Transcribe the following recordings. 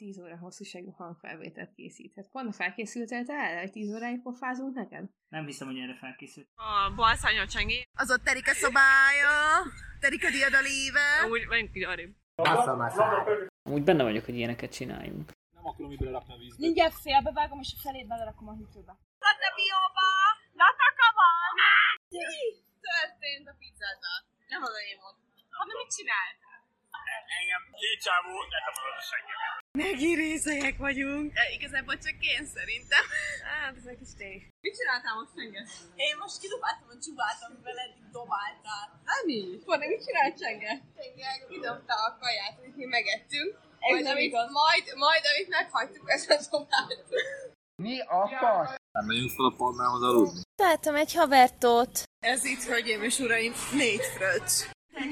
10 óra hosszúságú hangfelvételt készíthet. Pont felkészültél te erre, hogy 10 óráig pofázunk neked? Nem hiszem, hogy erre felkészült. A balszányol csengi. Az ott terik a szobája, terik a diadalíve. Úgy, menjünk így arrébb. Úgy benne vagyok, hogy ilyeneket csináljunk. Nem akarom így belerakni a vízbe. Mindjárt félbevágom, és a felét belerakom a hűtőbe. Latte bióba! Lataka van! Mi történt a pizzával? Nem az én volt. Hanem mit csináltál? Engem két csávó letapadott a seggemet. Megírészejek vagyunk. E, igazából csak én szerintem. Hát, ez egy kis tény. Mit csináltál most Csenge? Én most kidobáltam a csubát, amivel eddig dobáltál. Ami? Fordé, mit csinált Csenge? Csenge kidobta a kaját, amit mi megettünk. Majd, amit, majd, majd, amit meghagytuk, ezt a dobát. Nem megyünk fel a palmához aludni. Találtam egy havertót. Ez itt, hölgyeim és uraim, négy fröccs.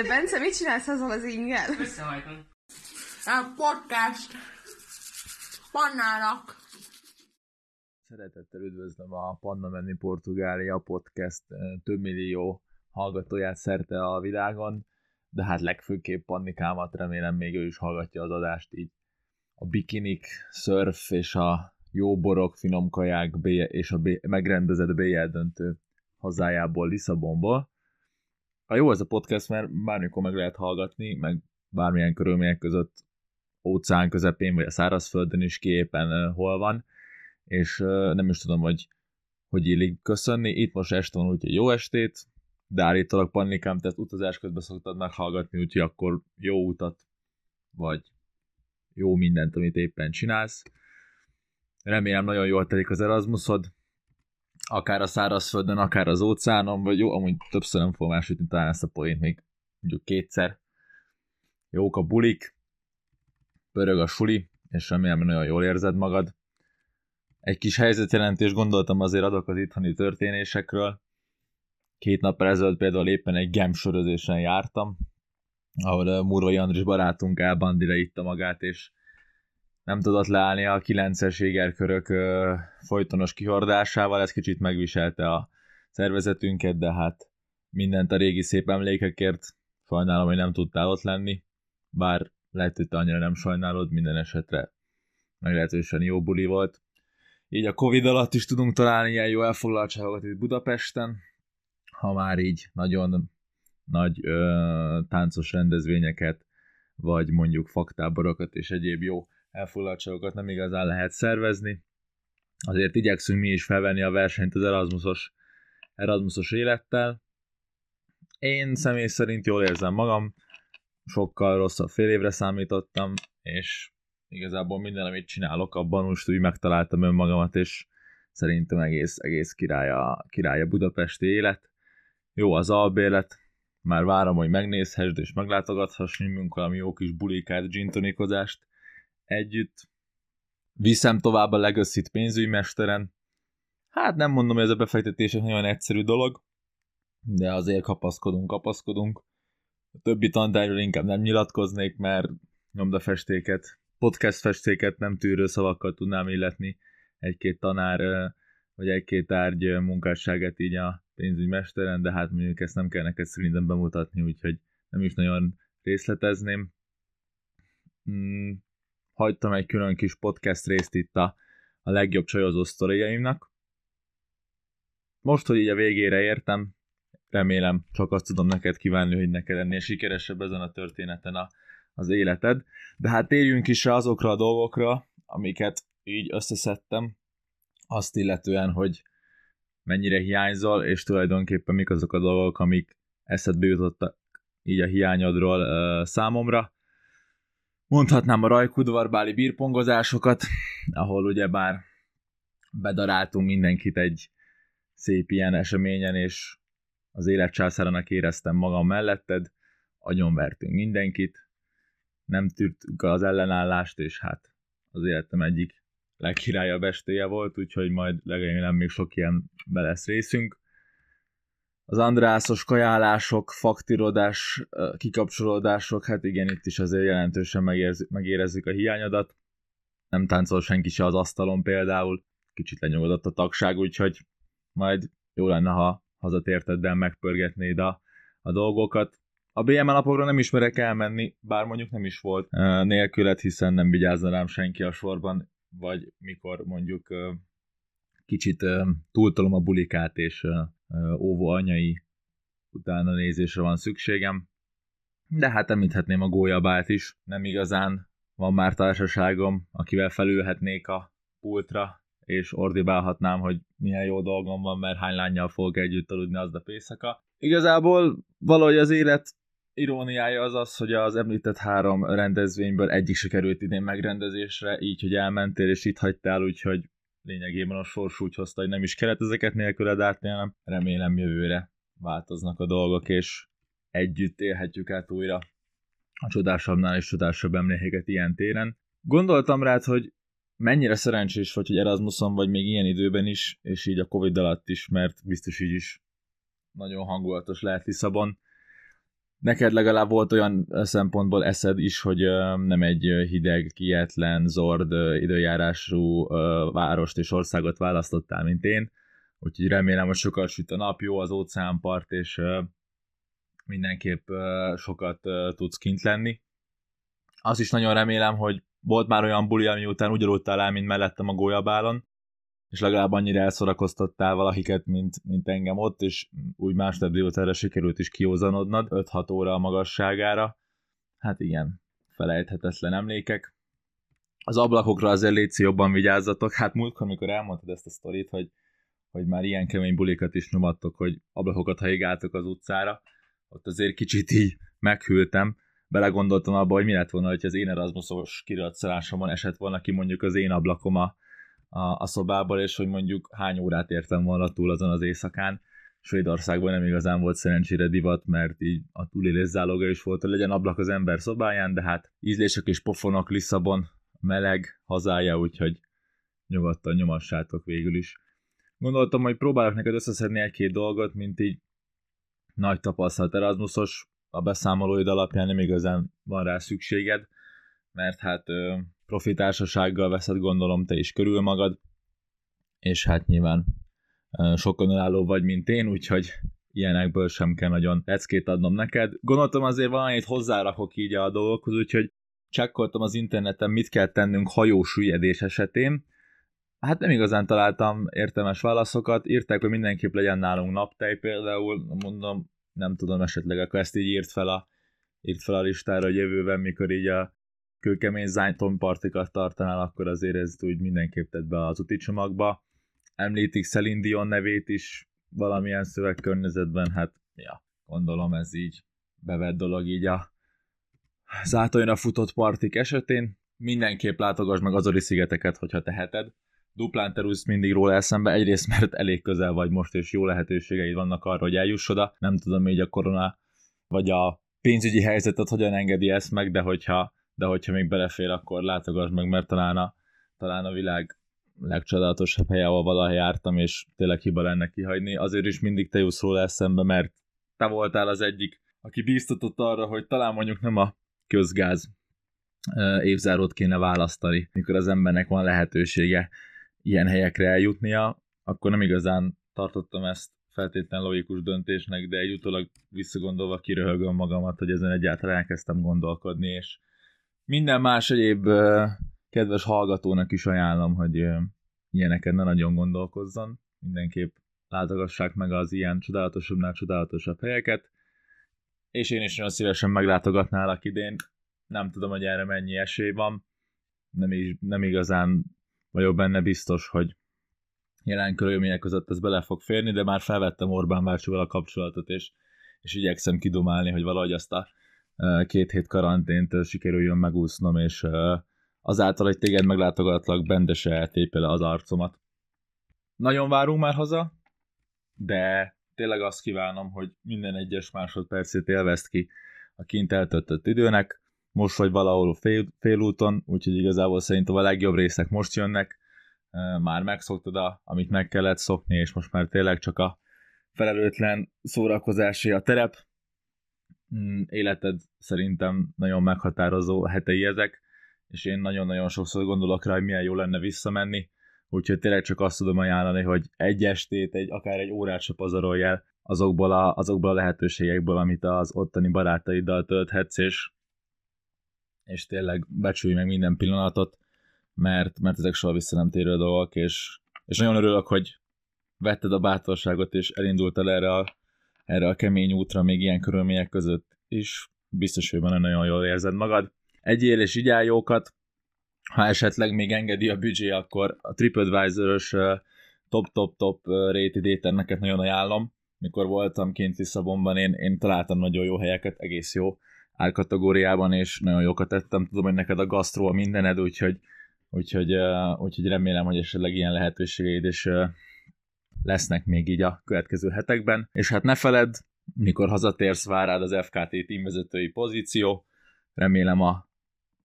De Bence, mit csinálsz azzal az ingel? Összehajtom. A podcast. Pannának. Szeretettel üdvözlöm a Panna Menni Portugália podcast több millió hallgatóját szerte a világon, de hát legfőképp Pannikámat remélem még ő is hallgatja az adást így. A bikinik, szörf és a jó borok, finom kaják és a B- megrendezett BL döntő hazájából, Lisszabonból. A jó ez a podcast, mert bármikor meg lehet hallgatni, meg bármilyen körülmények között óceán közepén, vagy a szárazföldön is ki hol van, és nem is tudom, hogy hogy illik köszönni. Itt most este van, úgyhogy jó estét, de állítólag panikám, tehát utazás közben szoktad meghallgatni, úgyhogy akkor jó utat, vagy jó mindent, amit éppen csinálsz. Remélem nagyon jól telik az Erasmusod, akár a szárazföldön, akár az óceánon, vagy jó, amúgy többször nem fogom elsütni talán ezt a poént még mondjuk kétszer. Jók a bulik, pörög a suli, és remélem, hogy nagyon jól érzed magad. Egy kis helyzetjelentést gondoltam azért adok az itthoni történésekről. Két nap ezelőtt például éppen egy gemsörözésen jártam, ahol uh, Murvai Andris barátunk elbandira itta magát, és nem tudott leállni a 9-es égerkörök folytonos kihordásával, ez kicsit megviselte a szervezetünket, de hát mindent a régi szép emlékekért sajnálom, hogy nem tudtál ott lenni, bár lehet, hogy te annyira nem sajnálod, minden esetre meglehetősen jó buli volt. Így a Covid alatt is tudunk találni ilyen jó elfoglaltságokat itt Budapesten, ha már így nagyon nagy ö, táncos rendezvényeket, vagy mondjuk faktáborokat és egyéb jó elfoglaltságokat nem igazán lehet szervezni. Azért igyekszünk mi is felvenni a versenyt az Erasmusos, Erasmusos élettel. Én személy szerint jól érzem magam, sokkal rosszabb fél évre számítottam, és igazából minden, amit csinálok, abban most úgy megtaláltam önmagamat, és szerintem egész, egész király a, király a budapesti élet. Jó az albélet, már várom, hogy megnézhessd és meglátogathass nyomjunk valami jó kis bulikát, gintonikozást együtt. Viszem tovább a legacy pénzügymesteren. Hát nem mondom, hogy ez a befektetés egy nagyon egyszerű dolog, de azért kapaszkodunk, kapaszkodunk. A többi tantárgyról inkább nem nyilatkoznék, mert nyomdafestéket, podcast festéket nem tűrő szavakkal tudnám illetni egy-két tanár vagy egy-két tárgy munkásságát így a pénzügymesteren, de hát mondjuk ezt nem kell neked szerintem bemutatni, úgyhogy nem is nagyon részletezném. Hagytam egy külön kis podcast részt itt a, a legjobb csajozó sztoriaimnak. Most, hogy így a végére értem, remélem csak azt tudom neked kívánni, hogy neked ennél sikeresebb ezen a történeten a, az életed. De hát térjünk is azokra a dolgokra, amiket így összeszedtem, azt illetően, hogy mennyire hiányzol, és tulajdonképpen mik azok a dolgok, amik eszedbe jutottak így a hiányodról uh, számomra. Mondhatnám a rajkudvarbáli bírpongozásokat, ahol ugye bár bedaráltunk mindenkit egy szép ilyen eseményen, és az élet császárának éreztem magam melletted, agyonvertünk mindenkit, nem tűrtük az ellenállást, és hát az életem egyik legkirályabb estéje volt, úgyhogy majd legalább még sok ilyen be lesz részünk. Az Andrászos kajálások, faktirodás, kikapcsolódások, hát igen, itt is azért jelentősen megérezzük, megérezzük a hiányodat. Nem táncol senki se az asztalon például, kicsit lenyugodott a tagság, úgyhogy majd jó lenne, ha hazatérteddel megpörgetnéd a, a dolgokat. A BML napokra nem ismerek elmenni, bár mondjuk nem is volt nélkület, hiszen nem vigyázna rám senki a sorban, vagy mikor mondjuk kicsit túltolom a bulikát, és óvó anyai utána nézésre van szükségem. De hát említhetném a gólyabát is, nem igazán van már társaságom, akivel felülhetnék a pultra, és ordibálhatnám, hogy milyen jó dolgom van, mert hány lányjal fogok együtt aludni a éjszaka. Igazából valahogy az élet iróniája az az, hogy az említett három rendezvényből egyik se került idén megrendezésre, így, hogy elmentél és itt hagytál, úgyhogy lényegében a sors úgy hozta, hogy nem is kellett ezeket nélküled átélnem. Remélem jövőre változnak a dolgok, és együtt élhetjük át újra a csodásabbnál és csodásabb emlékeket ilyen téren. Gondoltam rád, hogy mennyire szerencsés vagy, hogy Erasmuson vagy még ilyen időben is, és így a Covid alatt is, mert biztos így is nagyon hangulatos lehet Lisszabon. Neked legalább volt olyan szempontból eszed is, hogy nem egy hideg, kietlen, zord időjárású várost és országot választottál, mint én. Úgyhogy remélem, hogy sokat süt a nap, jó az óceánpart, és mindenképp sokat tudsz kint lenni. Azt is nagyon remélem, hogy volt már olyan buli, ami után úgy el, mint mellettem a gólyabálon, és legalább annyira elszorakoztattál valakiket, mint, mint engem ott, és úgy másnap délutánra sikerült is kiózanodnod 5-6 óra a magasságára. Hát igen, felejthetetlen emlékek. Az ablakokra azért létszi jobban vigyázzatok. Hát múltkor, amikor elmondtad ezt a sztorit, hogy, hogy már ilyen kemény bulikat is nyomattok, hogy ablakokat haigáltok az utcára, ott azért kicsit így meghűltem, belegondoltam abba, hogy mi lett volna, hogy az én Erasmusos kiratszalásomon esett volna ki mondjuk az én ablakom a, a, a szobából, és hogy mondjuk hány órát értem volna túl azon az éjszakán. Svédországban nem igazán volt szerencsére divat, mert így a túlélés záloga is volt, hogy legyen ablak az ember szobáján, de hát ízlések és pofonok Lisszabon, meleg hazája, úgyhogy nyugodtan nyomassátok végül is. Gondoltam, hogy próbálok neked összeszedni egy-két dolgot, mint így nagy tapasztalat Erasmusos, a beszámolóid alapján nem igazán van rá szükséged, mert hát profi társasággal veszed gondolom te is körül magad, és hát nyilván sokkal önálló vagy, mint én, úgyhogy ilyenekből sem kell nagyon leckét adnom neked. Gondoltam azért valamit hozzárakok így a dolgokhoz, úgyhogy csekkoltam az interneten, mit kell tennünk hajós ügyedés esetén. Hát nem igazán találtam értelmes válaszokat, írták, hogy mindenképp legyen nálunk naptej például, mondom, nem tudom, esetleg akkor ezt így írt fel a, írt fel a listára, hogy jövőben, mikor így a kőkemény zányton partikat tartanál, akkor azért ezt úgy mindenképp tett be az úti csomagba. Említik Celine Dion nevét is valamilyen szövegkörnyezetben, hát ja, gondolom ez így bevett dolog így a zátójra futott partik esetén. Mindenképp látogass meg Azori szigeteket, hogyha teheted duplán terülsz mindig róla eszembe, egyrészt mert elég közel vagy most, és jó lehetőségeid vannak arra, hogy eljuss oda. Nem tudom, hogy a korona vagy a pénzügyi helyzetet hogyan engedi ezt meg, de hogyha, de hogyha még belefér, akkor látogass meg, mert talán a, talán a világ legcsodálatosabb helye, ahol valaha jártam, és tényleg hiba lenne kihagyni. Azért is mindig te jussz róla eszembe, mert te voltál az egyik, aki bíztatott arra, hogy talán mondjuk nem a közgáz évzárót kéne választani, mikor az embernek van lehetősége ilyen helyekre eljutnia, akkor nem igazán tartottam ezt feltétlen logikus döntésnek, de egy utólag visszagondolva kiröhögöm magamat, hogy ezen egyáltalán elkezdtem gondolkodni, és minden más egyéb kedves hallgatónak is ajánlom, hogy ilyeneket ne nagyon gondolkozzon. Mindenképp látogassák meg az ilyen csodálatosabbnál csodálatosabb helyeket, és én is nagyon szívesen meglátogatnálak idén. Nem tudom, hogy erre mennyi esély van, nem, is, nem igazán vagyok benne biztos, hogy jelen körülmények között ez bele fog férni, de már felvettem Orbán bácsival a kapcsolatot, és, és igyekszem kidomálni, hogy valahogy azt a két hét karantént sikerüljön megúsznom, és azáltal, hogy téged meglátogatlak, bende se eltépele az arcomat. Nagyon várunk már haza, de tényleg azt kívánom, hogy minden egyes másodpercét élvezd ki a kint eltöltött időnek, most vagy valahol fél, félúton, úgyhogy igazából szerintem a legjobb részek most jönnek. már megszoktad, a, amit meg kellett szokni, és most már tényleg csak a felelőtlen szórakozási a terep. Mm, életed szerintem nagyon meghatározó hetei ezek, és én nagyon-nagyon sokszor gondolok rá, hogy milyen jó lenne visszamenni, úgyhogy tényleg csak azt tudom ajánlani, hogy egy estét, egy, akár egy órát se pazarolj el azokból a, azokból a lehetőségekből, amit az ottani barátaiddal tölthetsz, és, és tényleg becsülj meg minden pillanatot, mert, mert ezek soha vissza nem térő dolgok, és, és nagyon örülök, hogy vetted a bátorságot, és elindultál erre a, erre a kemény útra még ilyen körülmények között is. Biztos, hogy van nagyon jól érzed magad. Egyél és igyál jókat, ha esetleg még engedi a büdzsé, akkor a TripAdvisor-ös top-top-top rated éttermeket nagyon ajánlom. Mikor voltam kint Lisszabonban, én, én találtam nagyon jó helyeket, egész jó árkategóriában, és nagyon jókat tettem. Tudom, hogy neked a gasztró mindened, úgyhogy, úgyhogy, úgyhogy remélem, hogy esetleg ilyen lehetőségeid is lesznek még így a következő hetekben. És hát ne feledd, mikor hazatérsz, vár rád az FKT teamvezetői pozíció. Remélem a,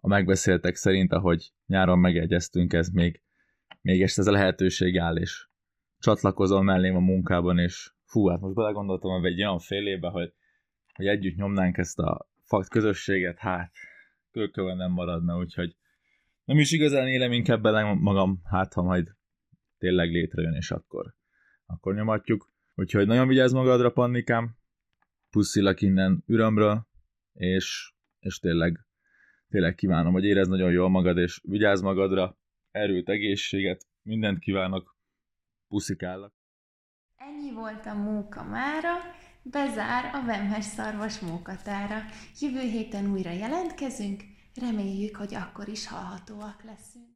a megbeszéltek szerint, ahogy nyáron megegyeztünk, ez még, még ez a lehetőség áll, és csatlakozol mellém a munkában, és fú, hát most belegondoltam hogy egy olyan fél évben, hogy, hogy együtt nyomnánk ezt a fakt közösséget, hát kölkövön nem maradna, úgyhogy nem is igazán élem inkább bele magam, hát ha majd tényleg létrejön, és akkor akkor nyomatjuk. Úgyhogy nagyon vigyázz magadra, Pannikám, puszilak innen ürömről, és, és tényleg, tényleg kívánom, hogy érezd nagyon jól magad, és vigyázz magadra, erőt, egészséget, mindent kívánok, puszikállak. Ennyi volt a móka mára, bezár a Vemhes szarvas mókatára. Jövő héten újra jelentkezünk, reméljük, hogy akkor is hallhatóak leszünk.